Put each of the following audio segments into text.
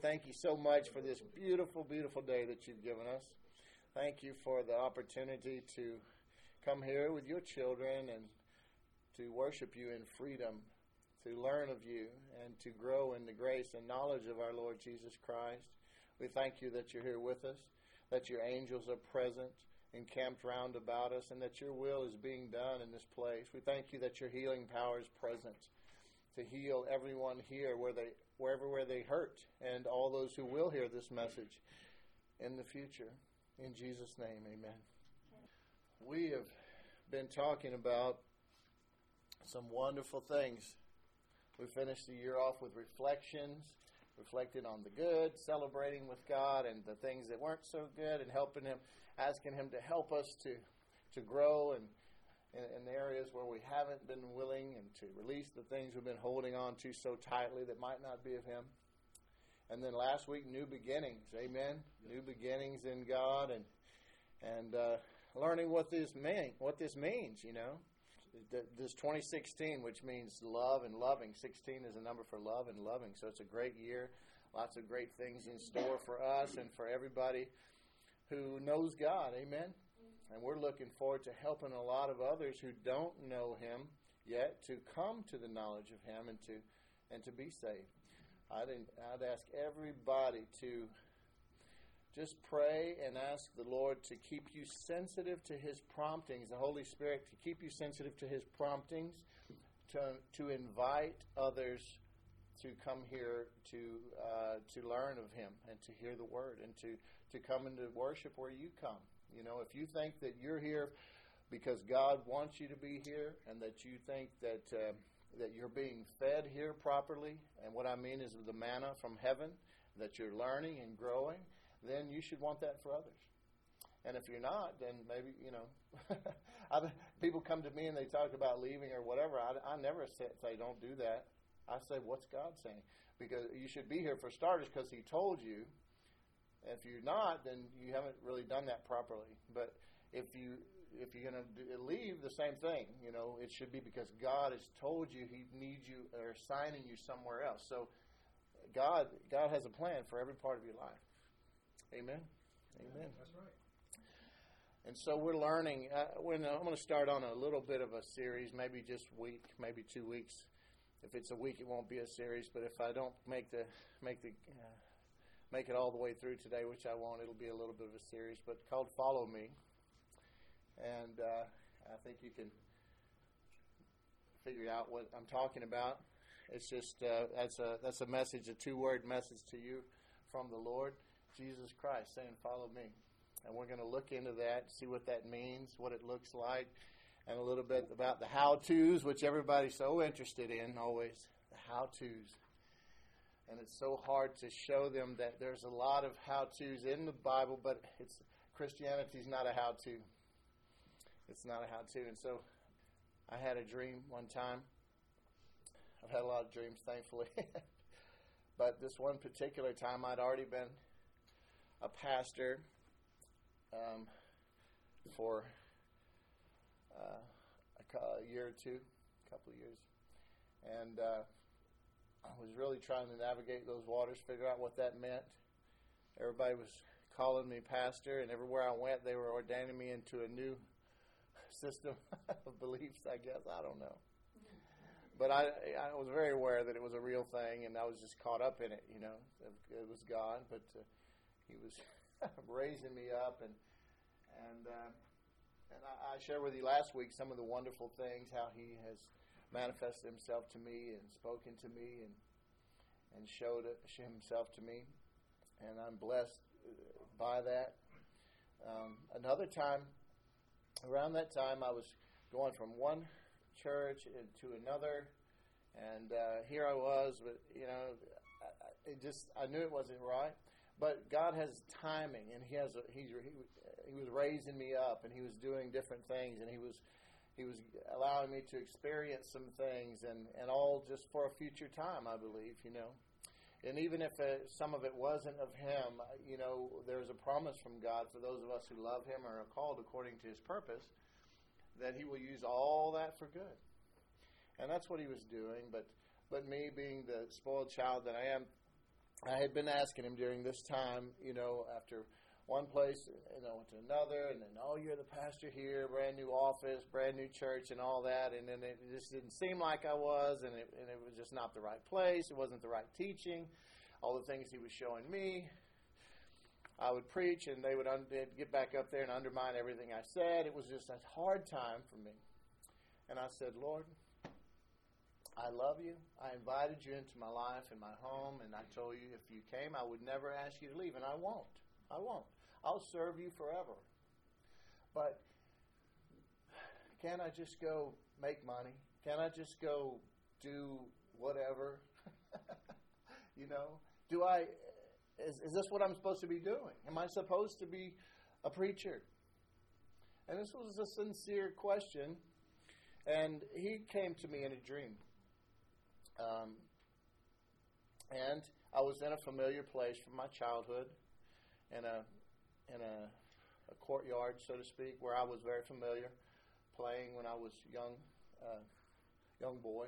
Thank you, so much for this beautiful, beautiful day that you've given us. Thank you for the opportunity to come here with your children and to worship you in freedom, to learn of you, and to grow in the grace and knowledge of our Lord Jesus Christ. We thank you that you're here with us, that your angels are present, encamped round about us, and that your will is being done in this place. We thank you that your healing power is present to heal everyone here where they wherever where they hurt and all those who will hear this message in the future. In Jesus' name, amen. We have been talking about some wonderful things. We finished the year off with reflections, reflecting on the good, celebrating with God and the things that weren't so good, and helping Him, asking Him to help us to, to grow and in, in the areas where we haven't been willing and to release the things we've been holding on to so tightly that might not be of Him. And then last week, new beginnings. Amen. New beginnings in God and and uh, learning what this mean, what this means. You know, Th- this 2016, which means love and loving. 16 is a number for love and loving. So it's a great year. Lots of great things in store for us and for everybody who knows God. Amen. Mm-hmm. And we're looking forward to helping a lot of others who don't know Him yet to come to the knowledge of Him and to and to be saved. I'd, I'd ask everybody to just pray and ask the Lord to keep you sensitive to His promptings, the Holy Spirit to keep you sensitive to His promptings, to to invite others to come here to uh, to learn of Him and to hear the Word and to to come into worship where you come. You know, if you think that you're here because God wants you to be here, and that you think that uh, that you're being fed here properly, and what I mean is the manna from heaven, that you're learning and growing, then you should want that for others. And if you're not, then maybe you know. People come to me and they talk about leaving or whatever. I, I never say, say don't do that. I say, what's God saying? Because you should be here for starters because He told you. If you're not, then you haven't really done that properly. But if you if you're going to leave, the same thing. You know, it should be because God has told you He needs you or assigning you somewhere else. So God God has a plan for every part of your life. Amen. Amen. That's right. And so we're learning. Uh, when I'm going to start on a little bit of a series, maybe just week, maybe two weeks. If it's a week, it won't be a series. But if I don't make the make the uh, make it all the way through today, which I won't, it'll be a little bit of a series. But called "Follow Me," and uh, I think you can figure out what I'm talking about. It's just uh, that's a that's a message, a two word message to you from the Lord Jesus Christ, saying, "Follow me." And we're going to look into that, see what that means, what it looks like, and a little bit about the how tos, which everybody's so interested in always. The how tos. And it's so hard to show them that there's a lot of how tos in the Bible, but it's Christianity's not a how to. It's not a how to. And so I had a dream one time. I've had a lot of dreams, thankfully. but this one particular time, I'd already been a pastor um, for uh, a, year or two, a couple of years, and uh, I was really trying to navigate those waters, figure out what that meant. Everybody was calling me pastor, and everywhere I went, they were ordaining me into a new system of beliefs. I guess I don't know, but I I was very aware that it was a real thing, and I was just caught up in it. You know, it was God, but uh, He was raising me up, and and uh, and I, I shared with you last week some of the wonderful things how He has manifested Himself to me and spoken to me and and showed Himself to me, and I'm blessed uh, by that. Um, another time, around that time, I was going from one church to another, and uh, here I was, but you know, I- I- it just I knew it wasn't right. But God has timing, and He has a, He's he, he was raising me up, and He was doing different things, and He was He was allowing me to experience some things, and, and all just for a future time, I believe, you know. And even if uh, some of it wasn't of Him, you know, there's a promise from God for those of us who love Him or are called according to His purpose that He will use all that for good. And that's what He was doing. But, but me being the spoiled child that I am, I had been asking Him during this time, you know, after one place, you know, went to another, and then oh, you're the pastor here, brand new office, brand new church, and all that, and then it just didn't seem like I was, and it, and it was just not the right place. It wasn't the right teaching. All the things he was showing me, I would preach, and they would un- get back up there and undermine everything I said. It was just a hard time for me, and I said, Lord. I love you. I invited you into my life and my home, and I told you if you came, I would never ask you to leave, and I won't. I won't. I'll serve you forever. But can I just go make money? Can I just go do whatever? you know, do I? Is, is this what I'm supposed to be doing? Am I supposed to be a preacher? And this was a sincere question. And he came to me in a dream. Um, and I was in a familiar place from my childhood in a in a, a courtyard, so to speak, where I was very familiar, playing when I was young, uh, young boy.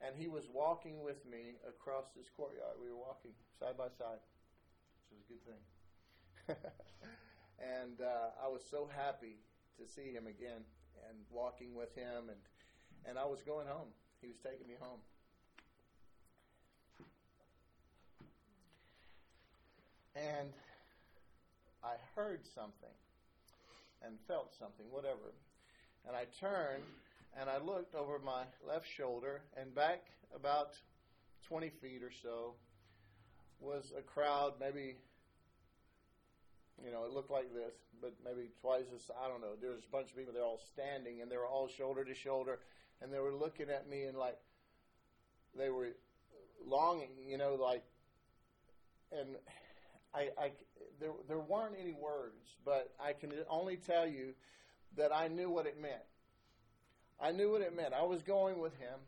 And he was walking with me across this courtyard. We were walking side by side, which was a good thing. and uh, I was so happy to see him again and walking with him, and and I was going home. He was taking me home. And I heard something and felt something, whatever. And I turned and I looked over my left shoulder, and back about 20 feet or so was a crowd, maybe, you know, it looked like this, but maybe twice as, I don't know. There was a bunch of people, they're all standing, and they were all shoulder to shoulder, and they were looking at me and like, they were longing, you know, like, and I, I, there, there weren't any words, but I can only tell you that I knew what it meant. I knew what it meant. I was going with him,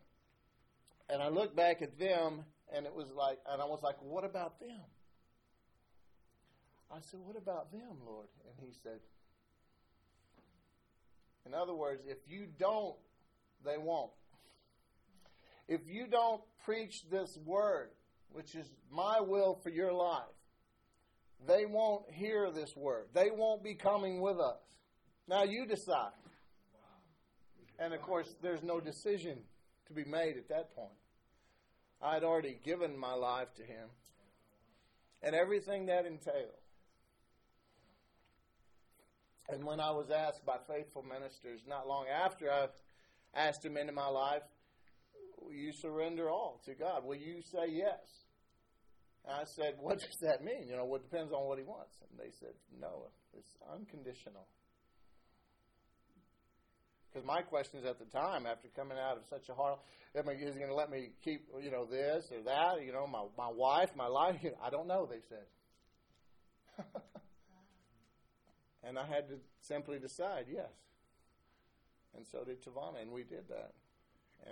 and I looked back at them, and it was like, and I was like, what about them? I said, what about them, Lord? And he said, in other words, if you don't, they won't. If you don't preach this word, which is my will for your life, they won't hear this word. They won't be coming with us. Now you decide. And of course, there's no decision to be made at that point. I had already given my life to Him and everything that entailed. And when I was asked by faithful ministers not long after I asked Him into my life, Will you surrender all to God? Will you say yes? I said, What does that mean? You know, what depends on what he wants. And they said, No, it's unconditional. Because my questions at the time, after coming out of such a hard, I mean, is he going to let me keep, you know, this or that? You know, my my wife, my life. I don't know. They said, and I had to simply decide yes. And so did Tavana, and we did that.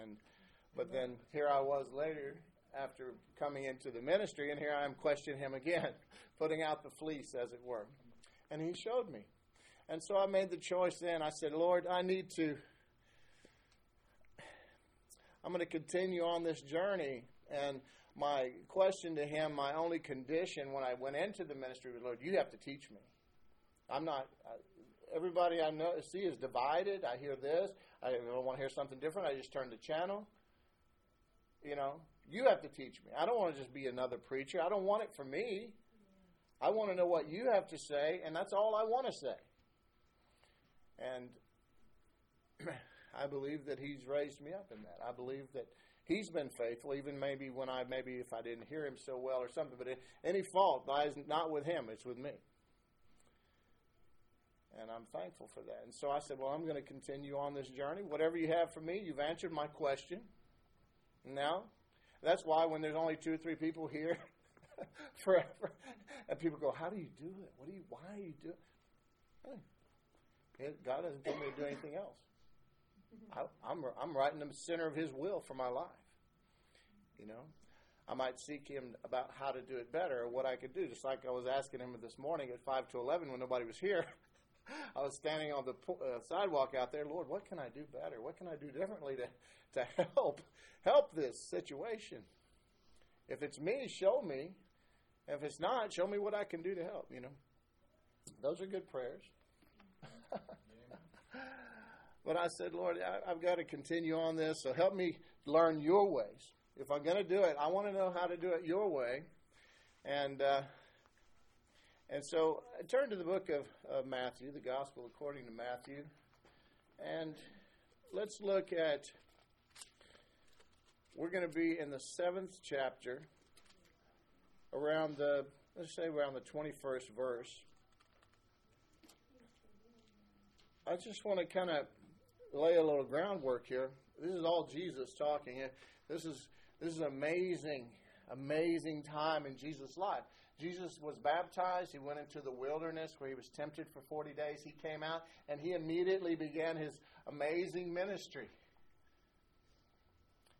And but then here I was later after coming into the ministry, and here I am questioning him again, putting out the fleece, as it were. And he showed me. And so I made the choice then. I said, Lord, I need to, I'm going to continue on this journey. And my question to him, my only condition when I went into the ministry was, Lord, you have to teach me. I'm not, everybody I know see is divided. I hear this. I want to hear something different. I just turn the channel. You know, you have to teach me. I don't want to just be another preacher. I don't want it for me. I want to know what you have to say, and that's all I want to say. And I believe that He's raised me up in that. I believe that He's been faithful, even maybe when I maybe if I didn't hear Him so well or something. But any fault lies not with Him; it's with me. And I'm thankful for that. And so I said, Well, I'm going to continue on this journey. Whatever you have for me, you've answered my question. Now, that's why when there's only two or three people here forever, and people go, "How do you do it? What do you? Why do you do it?" God doesn't tell me to do anything else. I, I'm I'm right in the center of His will for my life. You know, I might seek Him about how to do it better or what I could do. Just like I was asking Him this morning at five to eleven when nobody was here. I was standing on the uh, sidewalk out there. Lord, what can I do better? What can I do differently to to help help this situation? If it's me, show me. If it's not, show me what I can do to help. You know, those are good prayers. but I said, Lord, I, I've got to continue on this, so help me learn your ways. If I'm going to do it, I want to know how to do it your way. And uh, and so uh, I turned to the book of, of Matthew, the Gospel according to Matthew, and let's look at. We're going to be in the seventh chapter, around the let's say around the twenty-first verse. I just want to kind of lay a little groundwork here. This is all Jesus talking. This is this is amazing, amazing time in Jesus' life. Jesus was baptized. He went into the wilderness where he was tempted for 40 days. He came out and he immediately began his amazing ministry.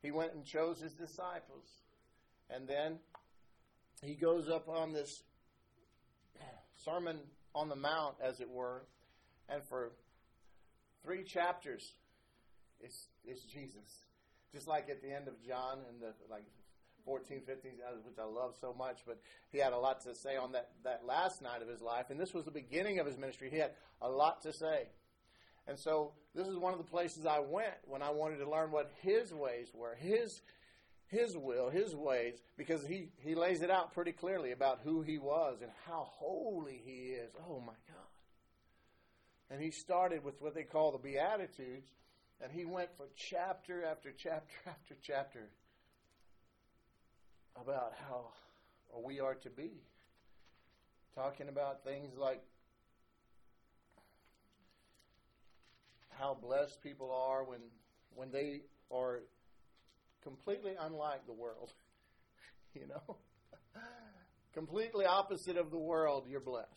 He went and chose his disciples. And then he goes up on this Sermon on the Mount, as it were, and for three chapters, it's, it's Jesus. Just like at the end of John and the like 14, 15, uh, which I love so much, but he had a lot to say on that, that last night of his life. And this was the beginning of his ministry. He had a lot to say. And so this is one of the places I went when I wanted to learn what his ways were, his his will, his ways, because he, he lays it out pretty clearly about who he was and how holy he is. Oh my God. And he started with what they call the Beatitudes, and he went for chapter after chapter after chapter about how we are to be. Talking about things like how blessed people are when when they are completely unlike the world. you know? completely opposite of the world, you're blessed.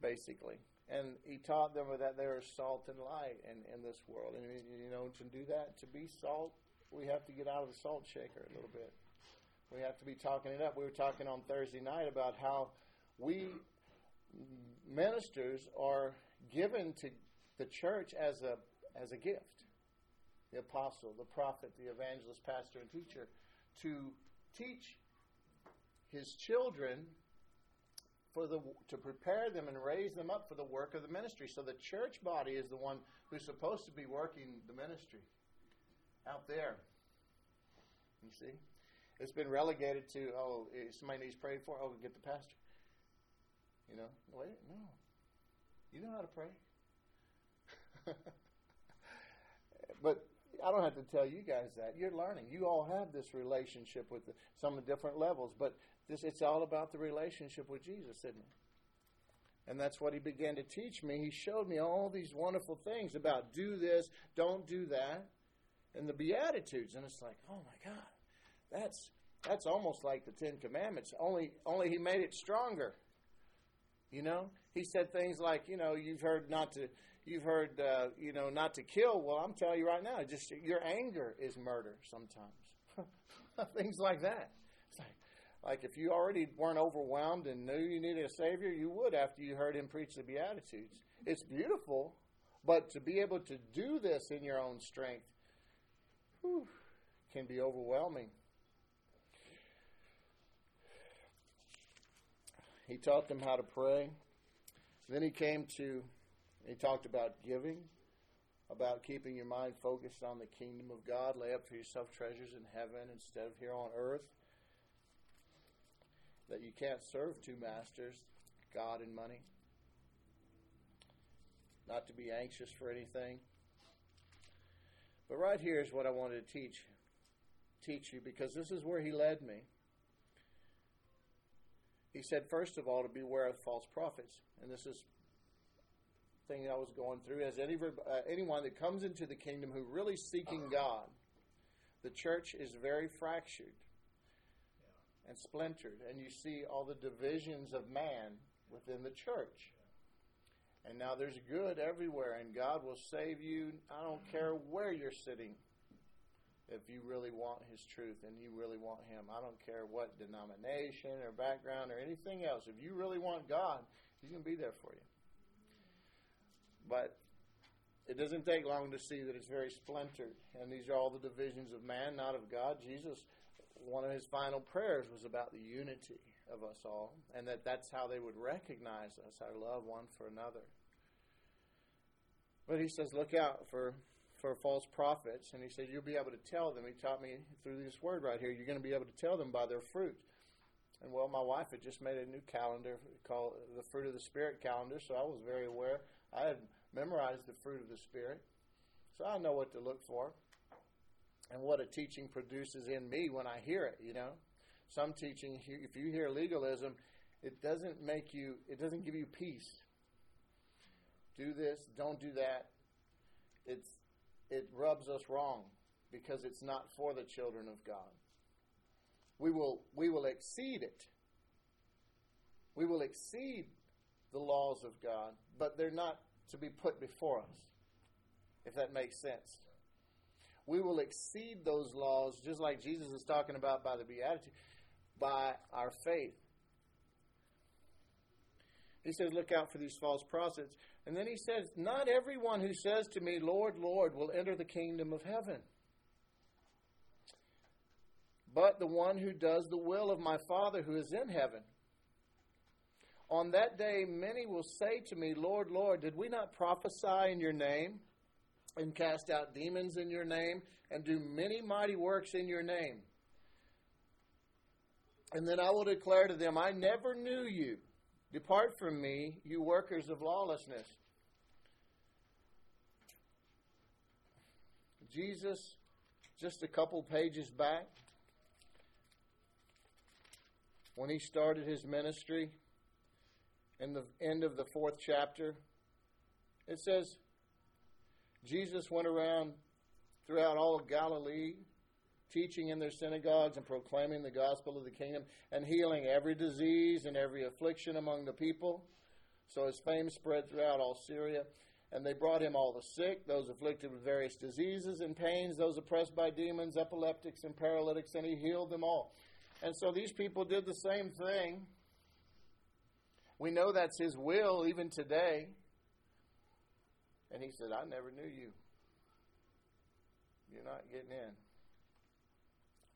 Basically. And he taught them that they are salt and light in, in this world. And, you know, to do that, to be salt, we have to get out of the salt shaker a little bit. We have to be talking it up. We were talking on Thursday night about how we ministers are given to the church as a as a gift. The apostle, the prophet, the evangelist, pastor, and teacher to teach his children for the to prepare them and raise them up for the work of the ministry. So the church body is the one who's supposed to be working the ministry out there. You see? It's been relegated to, oh, somebody needs prayed for, oh, get the pastor. You know, wait, no. You know how to pray. but I don't have to tell you guys that. You're learning. You all have this relationship with the, some different levels, but this, it's all about the relationship with Jesus, isn't it? And that's what he began to teach me. He showed me all these wonderful things about do this, don't do that and the Beatitudes. And it's like, oh my God, that's that's almost like the Ten Commandments. Only only he made it stronger. You know, he said things like, you know, you've heard not to, you've heard, uh, you know, not to kill. Well, I'm telling you right now, just your anger is murder sometimes. things like that. It's like, like if you already weren't overwhelmed and knew you needed a savior, you would after you heard him preach the Beatitudes. It's beautiful, but to be able to do this in your own strength whew, can be overwhelming. He taught them how to pray. Then he came to, he talked about giving, about keeping your mind focused on the kingdom of God. Lay up for yourself treasures in heaven instead of here on earth. That you can't serve two masters, God and money. Not to be anxious for anything. But right here is what I wanted to teach teach you because this is where he led me. He said, first of all, to beware of false prophets, and this is thing I was going through. As any uh, anyone that comes into the kingdom who really seeking God, the church is very fractured and splintered, and you see all the divisions of man within the church. And now there's good everywhere, and God will save you. I don't mm-hmm. care where you're sitting. If you really want His truth and you really want Him, I don't care what denomination or background or anything else. If you really want God, He's going to be there for you. But it doesn't take long to see that it's very splintered. And these are all the divisions of man, not of God. Jesus, one of his final prayers was about the unity of us all, and that that's how they would recognize us, our love one for another. But he says, look out for for false prophets, and he said you'll be able to tell them. He taught me through this word right here. You're going to be able to tell them by their fruit. And well, my wife had just made a new calendar called the Fruit of the Spirit calendar, so I was very aware. I had memorized the fruit of the Spirit, so I know what to look for and what a teaching produces in me when I hear it. You know, some teaching, if you hear legalism, it doesn't make you, it doesn't give you peace. Do this, don't do that. It's it rubs us wrong because it's not for the children of God. We will we will exceed it. We will exceed the laws of God, but they're not to be put before us. If that makes sense. We will exceed those laws just like Jesus is talking about by the beatitude by our faith. He says, Look out for these false prophets. And then he says, Not everyone who says to me, Lord, Lord, will enter the kingdom of heaven, but the one who does the will of my Father who is in heaven. On that day, many will say to me, Lord, Lord, did we not prophesy in your name, and cast out demons in your name, and do many mighty works in your name? And then I will declare to them, I never knew you. Depart from me, you workers of lawlessness. Jesus, just a couple pages back, when he started his ministry, in the end of the fourth chapter, it says, Jesus went around throughout all of Galilee, teaching in their synagogues and proclaiming the gospel of the kingdom and healing every disease and every affliction among the people. So his fame spread throughout all Syria. And they brought him all the sick, those afflicted with various diseases and pains, those oppressed by demons, epileptics, and paralytics, and he healed them all. And so these people did the same thing. We know that's his will even today. And he said, I never knew you. You're not getting in.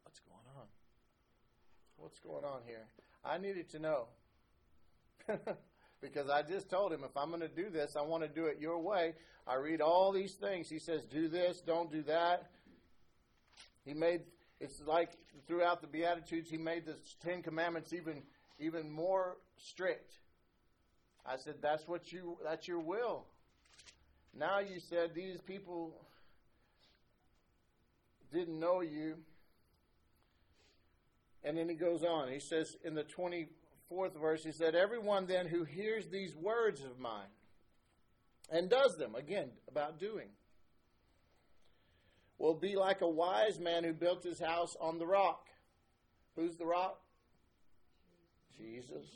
What's going on? What's going on here? I needed to know. because I just told him if I'm going to do this, I want to do it your way. I read all these things. He says, do this, don't do that. He made it's like throughout the Beatitudes, he made the Ten Commandments even even more strict. I said, that's what you that's your will. Now you said these people didn't know you. And then he goes on. He says in the 24th verse, he said, Everyone then who hears these words of mine and does them, again, about doing, will be like a wise man who built his house on the rock. Who's the rock? Jesus.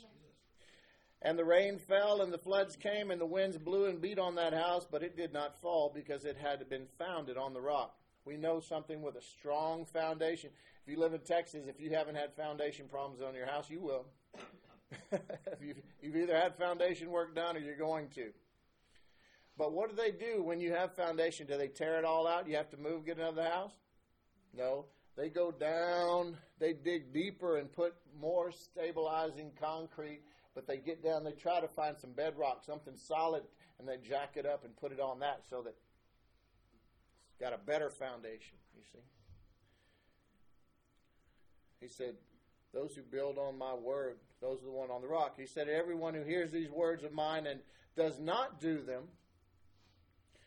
And the rain fell, and the floods came, and the winds blew and beat on that house, but it did not fall because it had been founded on the rock. We know something with a strong foundation. If you live in Texas, if you haven't had foundation problems on your house, you will. you've, you've either had foundation work done or you're going to. But what do they do when you have foundation? Do they tear it all out? You have to move, get another house? No. They go down, they dig deeper and put more stabilizing concrete, but they get down, they try to find some bedrock, something solid, and they jack it up and put it on that so that it's got a better foundation, you see. He said, Those who build on my word, those are the one on the rock. He said, Everyone who hears these words of mine and does not do them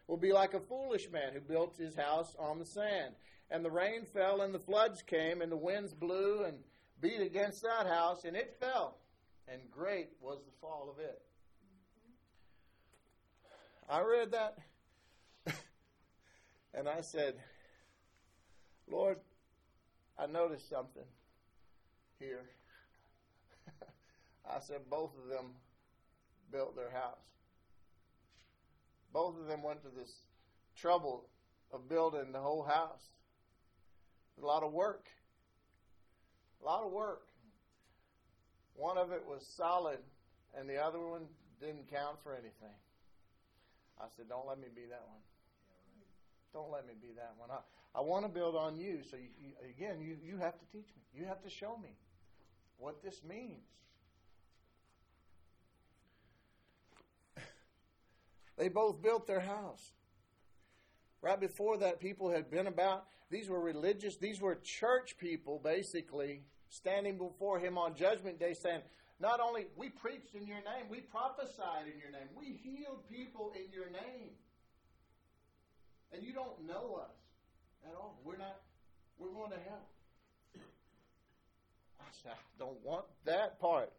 will be like a foolish man who built his house on the sand. And the rain fell, and the floods came, and the winds blew and beat against that house, and it fell. And great was the fall of it. I read that, and I said, Lord, I noticed something here. I said, both of them built their house Both of them went to this trouble of building the whole house. A lot of work. A lot of work. One of it was solid, and the other one didn't count for anything. I said, Don't let me be that one. Don't let me be that one. I, I want to build on you. So, you, you, again, you, you have to teach me. You have to show me what this means. They both built their house. Right before that, people had been about, these were religious, these were church people, basically, standing before him on Judgment Day saying, Not only we preached in your name, we prophesied in your name, we healed people in your name. And you don't know us at all. We're not, we're going to hell. I don't want that part.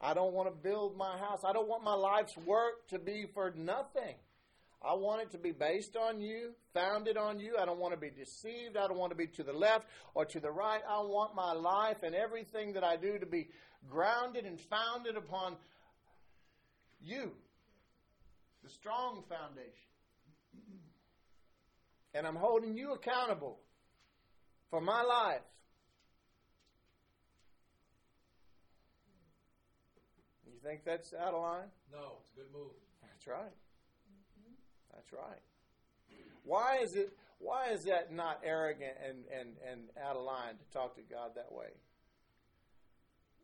I don't want to build my house. I don't want my life's work to be for nothing. I want it to be based on you, founded on you. I don't want to be deceived. I don't want to be to the left or to the right. I want my life and everything that I do to be grounded and founded upon you, the strong foundation. And I'm holding you accountable for my life. Think that's out of line? No, it's a good move. That's right. That's right. Why is it why is that not arrogant and, and, and out of line to talk to God that way?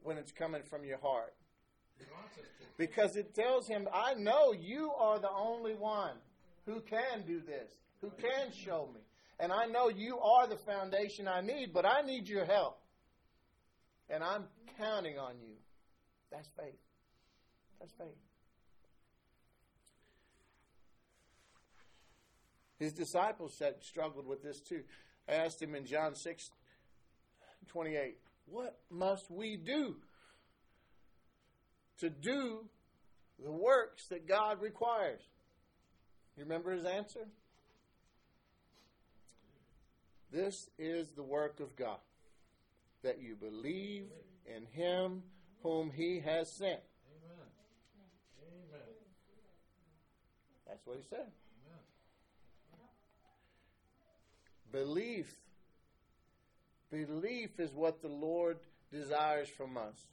When it's coming from your heart. He wants us to. Because it tells him, I know you are the only one who can do this, who can show me. And I know you are the foundation I need, but I need your help. And I'm counting on you. That's faith. That's faith. His disciples said, struggled with this too. I asked him in John 6 28, What must we do to do the works that God requires? You remember his answer? This is the work of God, that you believe in him whom he has sent. Amen. Amen. That's what he said. Amen. Belief. Belief is what the Lord desires from us.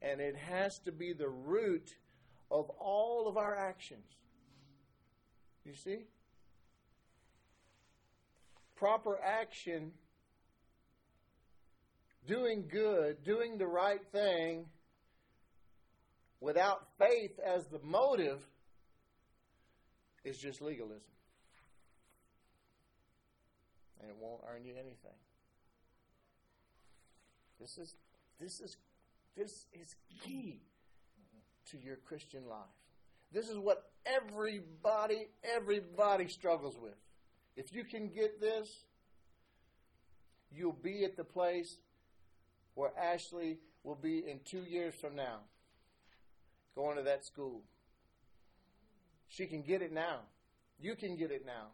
And it has to be the root of all of our actions. You see? Proper action, doing good, doing the right thing, without faith as the motive, is just legalism and it won't earn you anything. This is this is this is key to your Christian life. This is what everybody everybody struggles with. If you can get this, you'll be at the place where Ashley will be in 2 years from now going to that school. She can get it now. You can get it now.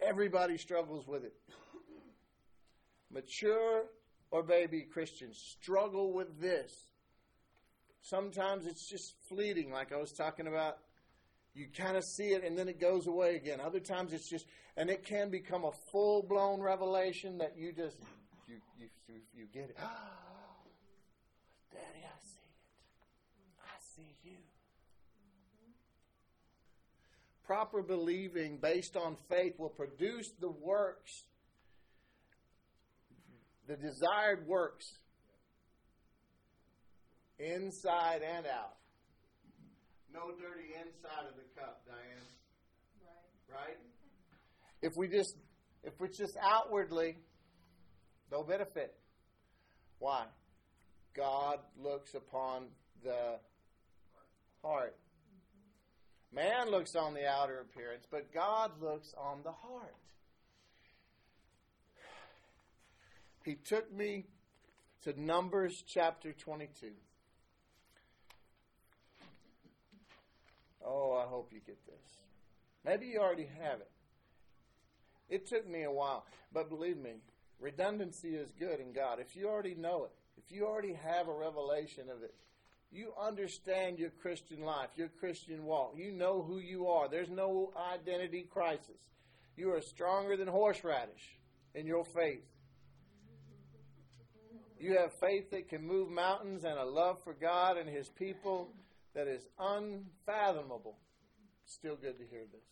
Everybody struggles with it. Mature or baby Christians struggle with this. Sometimes it's just fleeting, like I was talking about. You kind of see it and then it goes away again. Other times it's just, and it can become a full blown revelation that you just, you, you, you, get it. Daddy, I see it. I see you. proper believing based on faith will produce the works, the desired works, inside and out. No dirty inside of the cup, Diane. Right. Right? If we just if it's just outwardly, no benefit. Why? God looks upon the heart. Man looks on the outer appearance, but God looks on the heart. He took me to Numbers chapter 22. Oh, I hope you get this. Maybe you already have it. It took me a while, but believe me, redundancy is good in God. If you already know it, if you already have a revelation of it, you understand your Christian life, your Christian walk. You know who you are. There's no identity crisis. You are stronger than horseradish in your faith. You have faith that can move mountains and a love for God and His people that is unfathomable. Still good to hear this.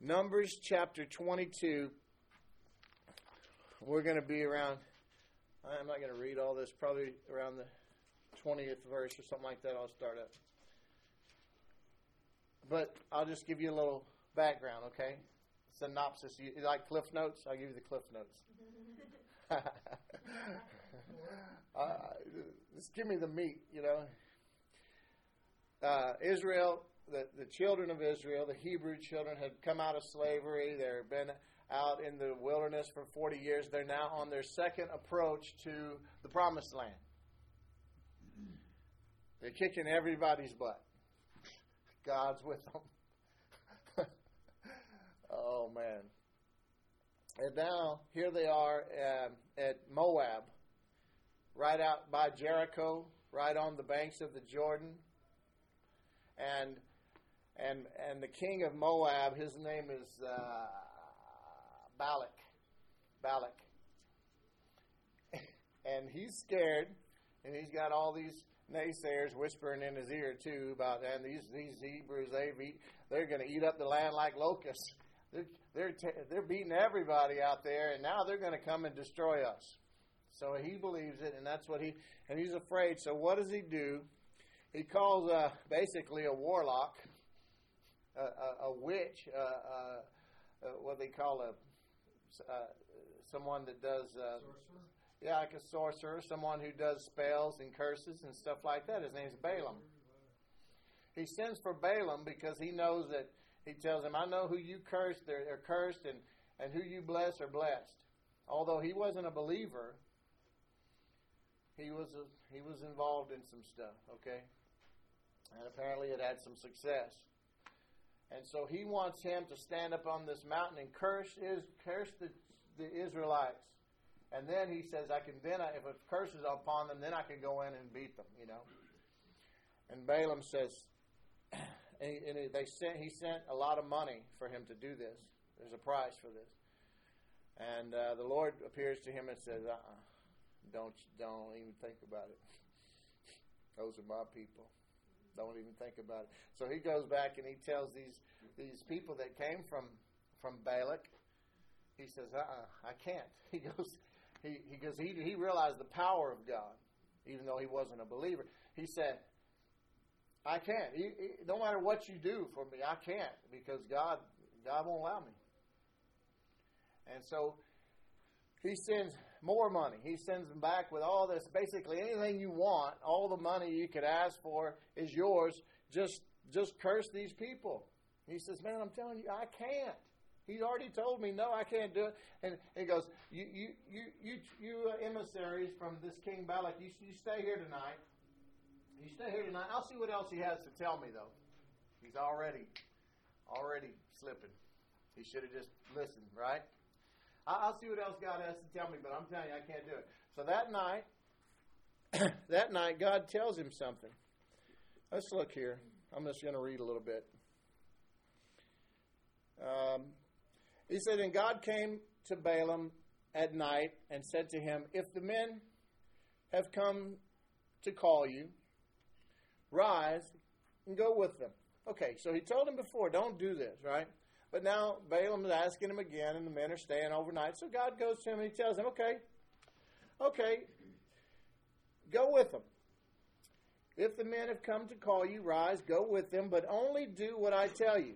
Numbers chapter 22. We're going to be around, I'm not going to read all this, probably around the 20th verse or something like that. I'll start up. But I'll just give you a little background, okay? Synopsis. You, you like Cliff Notes? I'll give you the Cliff Notes. uh, just give me the meat, you know. Uh, Israel, the, the children of Israel, the Hebrew children, had come out of slavery. There have been out in the wilderness for 40 years. They're now on their second approach to the promised land. They're kicking everybody's butt. God's with them. oh, man. And now, here they are um, at Moab, right out by Jericho, right on the banks of the Jordan. And and and the king of Moab, his name is uh, Balak. Balak. and he's scared, and he's got all these naysayers whispering in his ear too about, and these these Hebrews they eat, they're going to eat up the land like locusts. They're they're, t- they're beating everybody out there, and now they're going to come and destroy us. So he believes it, and that's what he and he's afraid. So what does he do? He calls uh, basically a warlock, a, a, a witch, uh, uh, what they call a Uh, someone that does uh, Sorcerer? yeah, like a sorcerer, someone who does spells and curses and stuff like that. His name's Balaam. He sends for Balaam because he knows that he tells him, I know who you cursed, they're, they're cursed, and, and who you bless are blessed. Although he wasn't a believer, he was a, he was involved in some stuff, okay? And apparently it had some success. And so he wants him to stand up on this mountain and curse is curse the, the Israelites. And then he says, I can then if a curse is upon them, then I can go in and beat them, you know. And Balaam says, and they sent he sent a lot of money for him to do this. There's a price for this. And uh, the Lord appears to him and says, uh-uh, don't don't even think about it. Those are my people. Don't even think about it. So he goes back and he tells these these people that came from from Balak. He says, "Uh, uh I can't." He goes, he he goes. He he realized the power of God, even though he wasn't a believer. He said, "I can't. He, he, no matter what you do for me, I can't because God God won't allow me." And so he sends more money. He sends them back with all this. Basically, anything you want, all the money you could ask for is yours. Just, just curse these people. He says, "Man, I'm telling you, I can't." He's already told me, "No, I can't do it." And he goes, "You, you, you, you, you uh, emissaries from this King Balak, you, you stay here tonight. You stay here tonight. I'll see what else he has to tell me, though. He's already, already slipping. He should have just listened, right?" I'll see what else God has to tell me, but I'm telling you, I can't do it. So that night, that night, God tells him something. Let's look here. I'm just going to read a little bit. Um, he said, And God came to Balaam at night and said to him, If the men have come to call you, rise and go with them. Okay, so he told him before, don't do this, right? But now Balaam is asking him again, and the men are staying overnight. So God goes to him and he tells him, okay, okay, go with them. If the men have come to call you, rise, go with them, but only do what I tell you.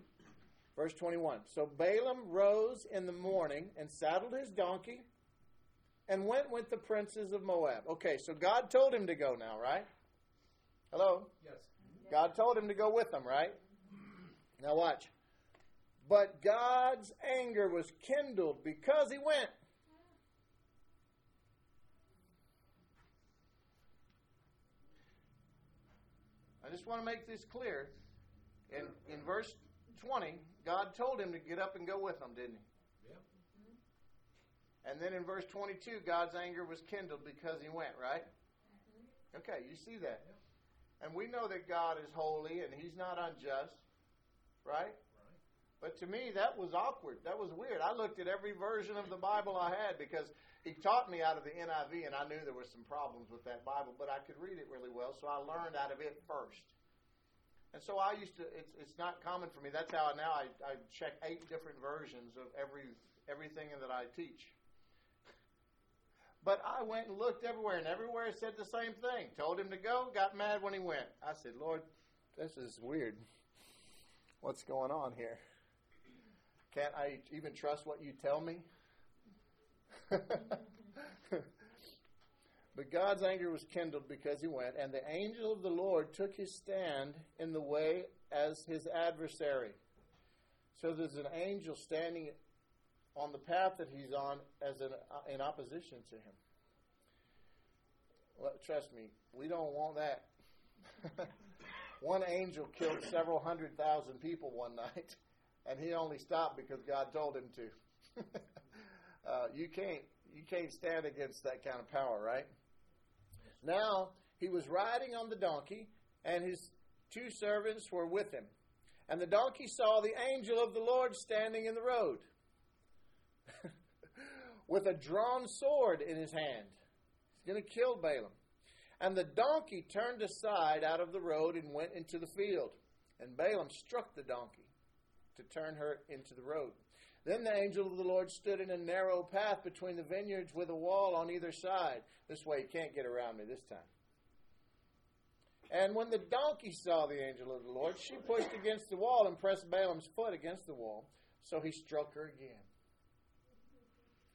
Verse 21. So Balaam rose in the morning and saddled his donkey and went with the princes of Moab. Okay, so God told him to go now, right? Hello? Yes. God told him to go with them, right? Now watch. But God's anger was kindled because he went. I just want to make this clear. In, in verse 20, God told him to get up and go with them, didn't he? Yep. Mm-hmm. And then in verse 22, God's anger was kindled because he went, right? Mm-hmm. Okay, you see that. And we know that God is holy and he's not unjust, right? But to me, that was awkward. That was weird. I looked at every version of the Bible I had because he taught me out of the NIV, and I knew there were some problems with that Bible, but I could read it really well, so I learned out of it first. And so I used to. It's it's not common for me. That's how I, now I, I check eight different versions of every everything that I teach. But I went and looked everywhere, and everywhere said the same thing. Told him to go, got mad when he went. I said, Lord, this is weird. What's going on here? Can't I even trust what you tell me? but God's anger was kindled because he went, and the angel of the Lord took his stand in the way as his adversary. So there's an angel standing on the path that he's on as an, uh, in opposition to him. Well, trust me, we don't want that. one angel killed several hundred thousand people one night, and he only stopped because God told him to. uh, you can't you can't stand against that kind of power, right? Now he was riding on the donkey, and his two servants were with him. And the donkey saw the angel of the Lord standing in the road with a drawn sword in his hand. He's going to kill Balaam. And the donkey turned aside out of the road and went into the field. And Balaam struck the donkey to turn her into the road. Then the angel of the Lord stood in a narrow path between the vineyards with a wall on either side. This way, you can't get around me this time. And when the donkey saw the angel of the Lord, she pushed against the wall and pressed Balaam's foot against the wall. So he struck her again.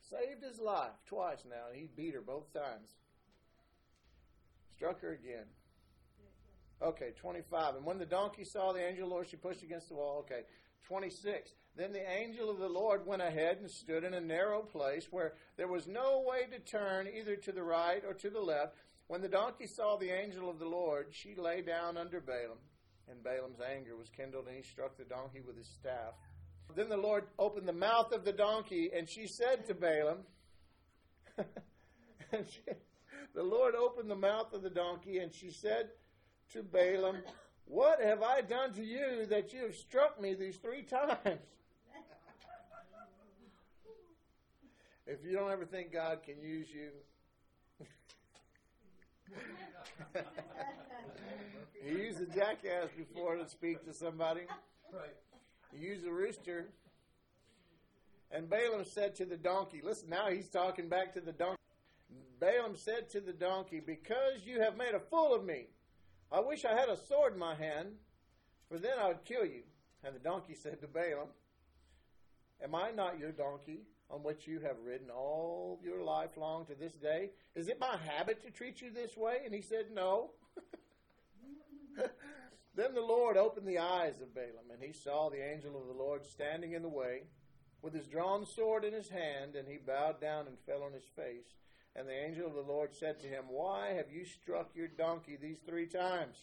Saved his life twice now. and He beat her both times. Struck her again. Okay, 25. And when the donkey saw the angel of the Lord, she pushed against the wall. Okay, 26. Then the angel of the Lord went ahead and stood in a narrow place where there was no way to turn either to the right or to the left. When the donkey saw the angel of the Lord, she lay down under Balaam, and Balaam's anger was kindled, and he struck the donkey with his staff. Then the Lord opened the mouth of the donkey, and she said to Balaam, she, the Lord opened the mouth of the donkey, and she said to Balaam, What have I done to you that you have struck me these three times? If you don't ever think God can use you, he used a jackass before to speak to somebody. Right. He used a rooster. And Balaam said to the donkey, listen, now he's talking back to the donkey. Balaam said to the donkey, Because you have made a fool of me, I wish I had a sword in my hand, for then I would kill you. And the donkey said to Balaam, Am I not your donkey on which you have ridden all your life long to this day? Is it my habit to treat you this way? And he said, No. then the Lord opened the eyes of Balaam, and he saw the angel of the Lord standing in the way with his drawn sword in his hand, and he bowed down and fell on his face. And the angel of the Lord said to him, Why have you struck your donkey these three times?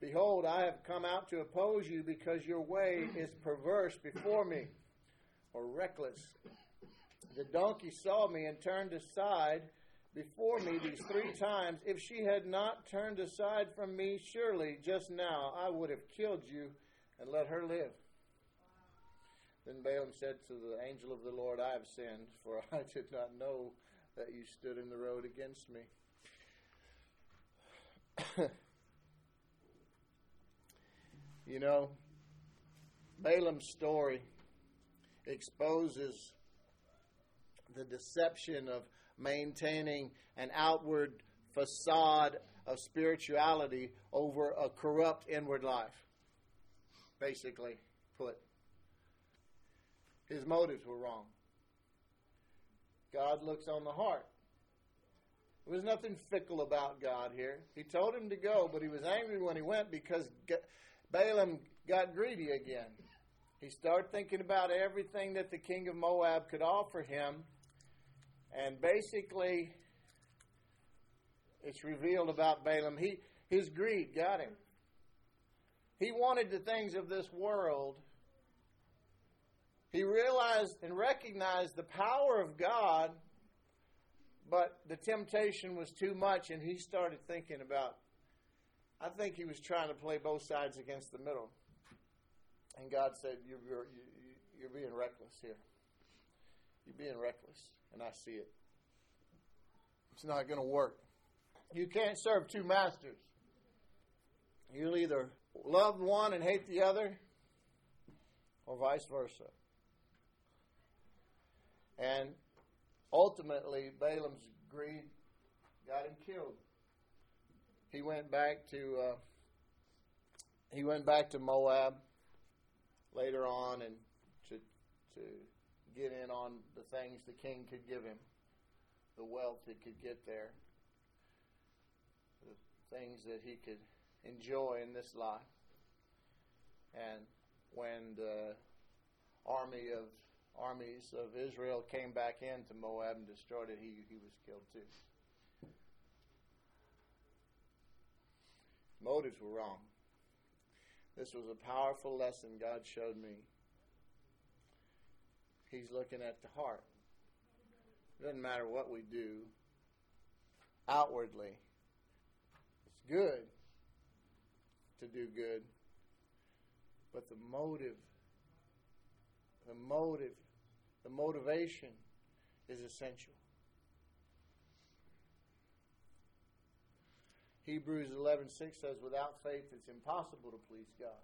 Behold, I have come out to oppose you because your way is perverse before me, or reckless. The donkey saw me and turned aside before me these three times. If she had not turned aside from me, surely just now I would have killed you and let her live. Then Balaam said to the angel of the Lord, I have sinned, for I did not know that you stood in the road against me. you know, Balaam's story exposes the deception of maintaining an outward facade of spirituality over a corrupt inward life. Basically, put. His motives were wrong. God looks on the heart. There was nothing fickle about God here. He told him to go, but he was angry when he went because Balaam got greedy again. He started thinking about everything that the king of Moab could offer him, and basically, it's revealed about Balaam. He, his greed got him. He wanted the things of this world. He realized and recognized the power of God But the temptation was too much, and he started thinking about. I think he was trying to play both sides against the middle. And God said, "You're you're, you- you're being reckless here. You're being reckless, and I see it. It's not going to work. You can't serve two masters. You'll either love one and hate the other, or vice versa. And ultimately, Balaam's greed got him killed. He went back to uh, he went back to Moab later on and to to get in on the things the king could give him, the wealth he could get there, the things that he could enjoy in this life. And when the army of armies of Israel came back into Moab and destroyed it, he he was killed too. Motives were wrong. This was a powerful lesson God showed me. He's looking at the heart. It doesn't matter what we do outwardly. It's good to do good. But the motive, the motive, the motivation is essential. Hebrews 11:6 says without faith it's impossible to please God.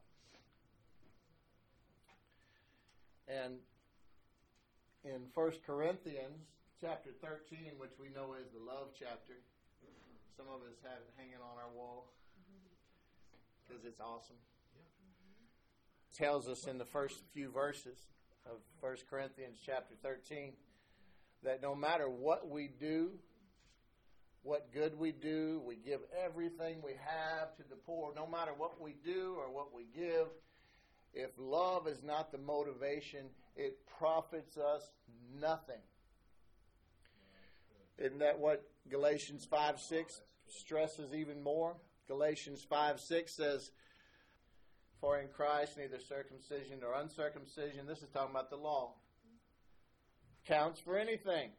And in 1 Corinthians chapter 13, which we know is the love chapter, some of us have it hanging on our wall mm-hmm. because it's awesome. Tells us in the first few verses of 1 Corinthians chapter 13 that no matter what we do, what good we do, we give everything we have to the poor. No matter what we do or what we give, if love is not the motivation, it profits us nothing. Isn't that what Galatians 5 6 stresses even more? Galatians 5 6 says, For in Christ neither circumcision nor uncircumcision, this is talking about the law, counts for anything.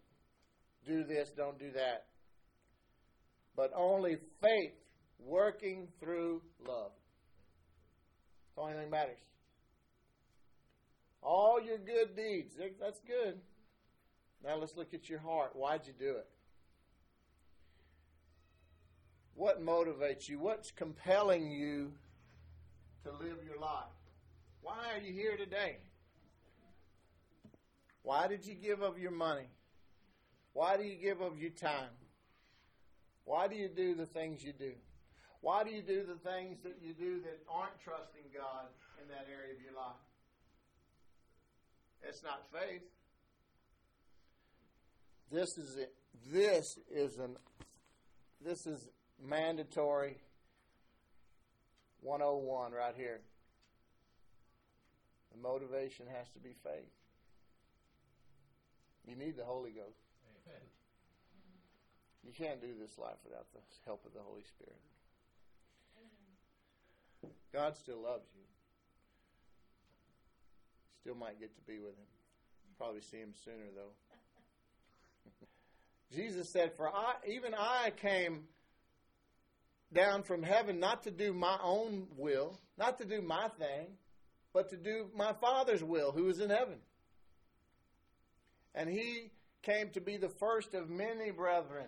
Do this, don't do that. But only faith working through love. That's the only thing that matters. All your good deeds, that's good. Now let's look at your heart. Why'd you do it? What motivates you? What's compelling you to live your life? Why are you here today? Why did you give of your money? Why do you give of your time? Why do you do the things you do? Why do you do the things that you do that aren't trusting God in that area of your life? It's not faith. This is it. This is an this is mandatory 101 right here. The motivation has to be faith. You need the Holy Ghost. Amen. You can't do this life without the help of the Holy Spirit. God still loves you. Still might get to be with Him. Probably see Him sooner, though. Jesus said, For I, even I came down from heaven not to do my own will, not to do my thing, but to do my Father's will who is in heaven. And He came to be the first of many brethren.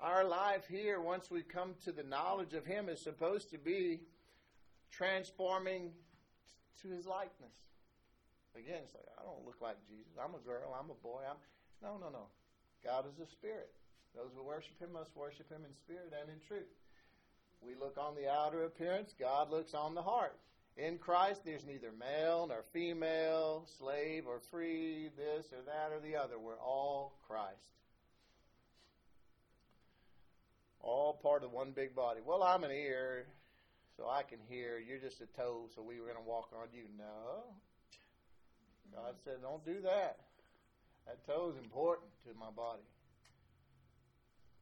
Our life here, once we come to the knowledge of Him, is supposed to be transforming to His likeness. Again, it's like, I don't look like Jesus. I'm a girl. I'm a boy. I'm no, no, no. God is a spirit. Those who worship Him must worship Him in spirit and in truth. We look on the outer appearance. God looks on the heart. In Christ, there's neither male nor female, slave or free, this or that or the other. We're all Christ. All part of one big body. Well, I'm an ear, so I can hear. You're just a toe, so we were going to walk on you. No. God said, don't do that. That toe is important to my body.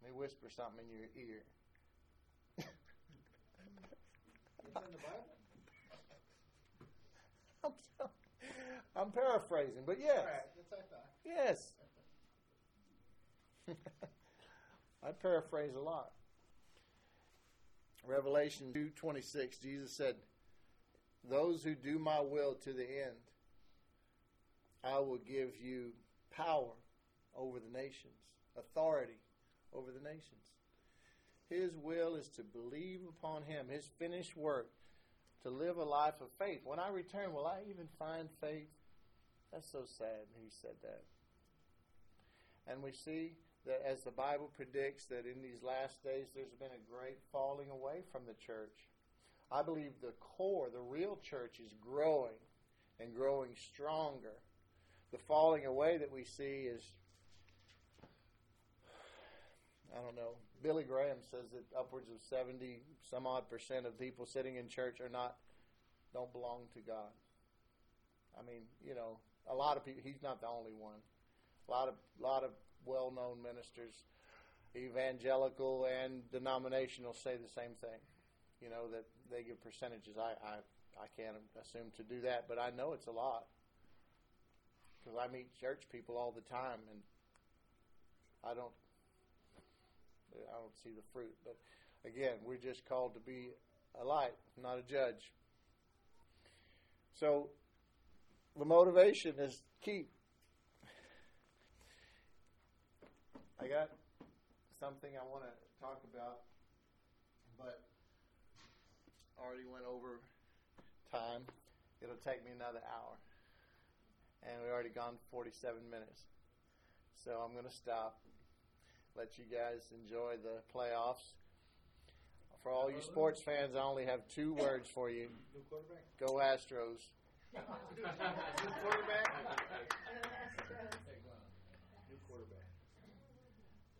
Me whisper something in your ear. in the Bible? I'm, I'm paraphrasing, but yes. Right, that's what I thought. Yes. I paraphrase a lot. Revelation 2:26 Jesus said, "Those who do my will to the end, I will give you power over the nations, authority over the nations." His will is to believe upon him, his finished work, to live a life of faith. When I return, will I even find faith? That's so sad he said that. And we see that as the Bible predicts that in these last days there's been a great falling away from the church. I believe the core, the real church is growing and growing stronger. The falling away that we see is I don't know. Billy Graham says that upwards of 70 some odd percent of people sitting in church are not don't belong to God. I mean, you know, a lot of people he's not the only one. A lot of lot of well-known ministers, evangelical and denominational, say the same thing. You know that they give percentages. I I, I can't assume to do that, but I know it's a lot because I meet church people all the time, and I don't I don't see the fruit. But again, we're just called to be a light, not a judge. So the motivation is key. I got something I want to talk about, but already went over time. It'll take me another hour. And we've already gone 47 minutes. So I'm going to stop. Let you guys enjoy the playoffs. For all you sports fans, I only have two words for you. Go Astros. New quarterback. New quarterback.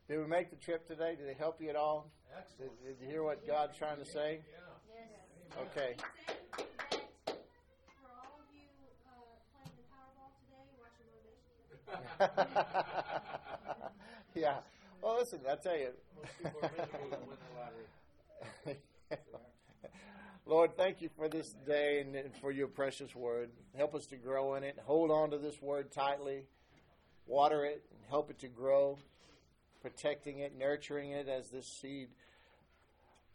Did we make the trip today? Did it help you at all? Did, Excellent. did you hear what God's trying to say? Yeah. Okay. For all of you uh, playing the Powerball today, watch your motivation. yeah. Well, listen, I'll tell you. Most people are miserable to win the lottery. Lord, thank you for this day and and for your precious word. Help us to grow in it. Hold on to this word tightly. Water it and help it to grow, protecting it, nurturing it as this seed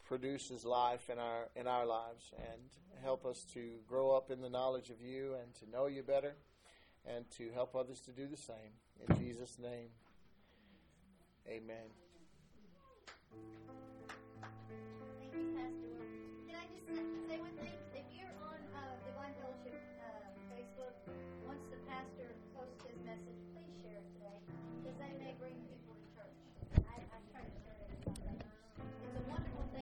produces life in our in our lives and help us to grow up in the knowledge of you and to know you better and to help others to do the same. In Jesus' name. Amen. Thank you, Pastor. Can I just say one thing?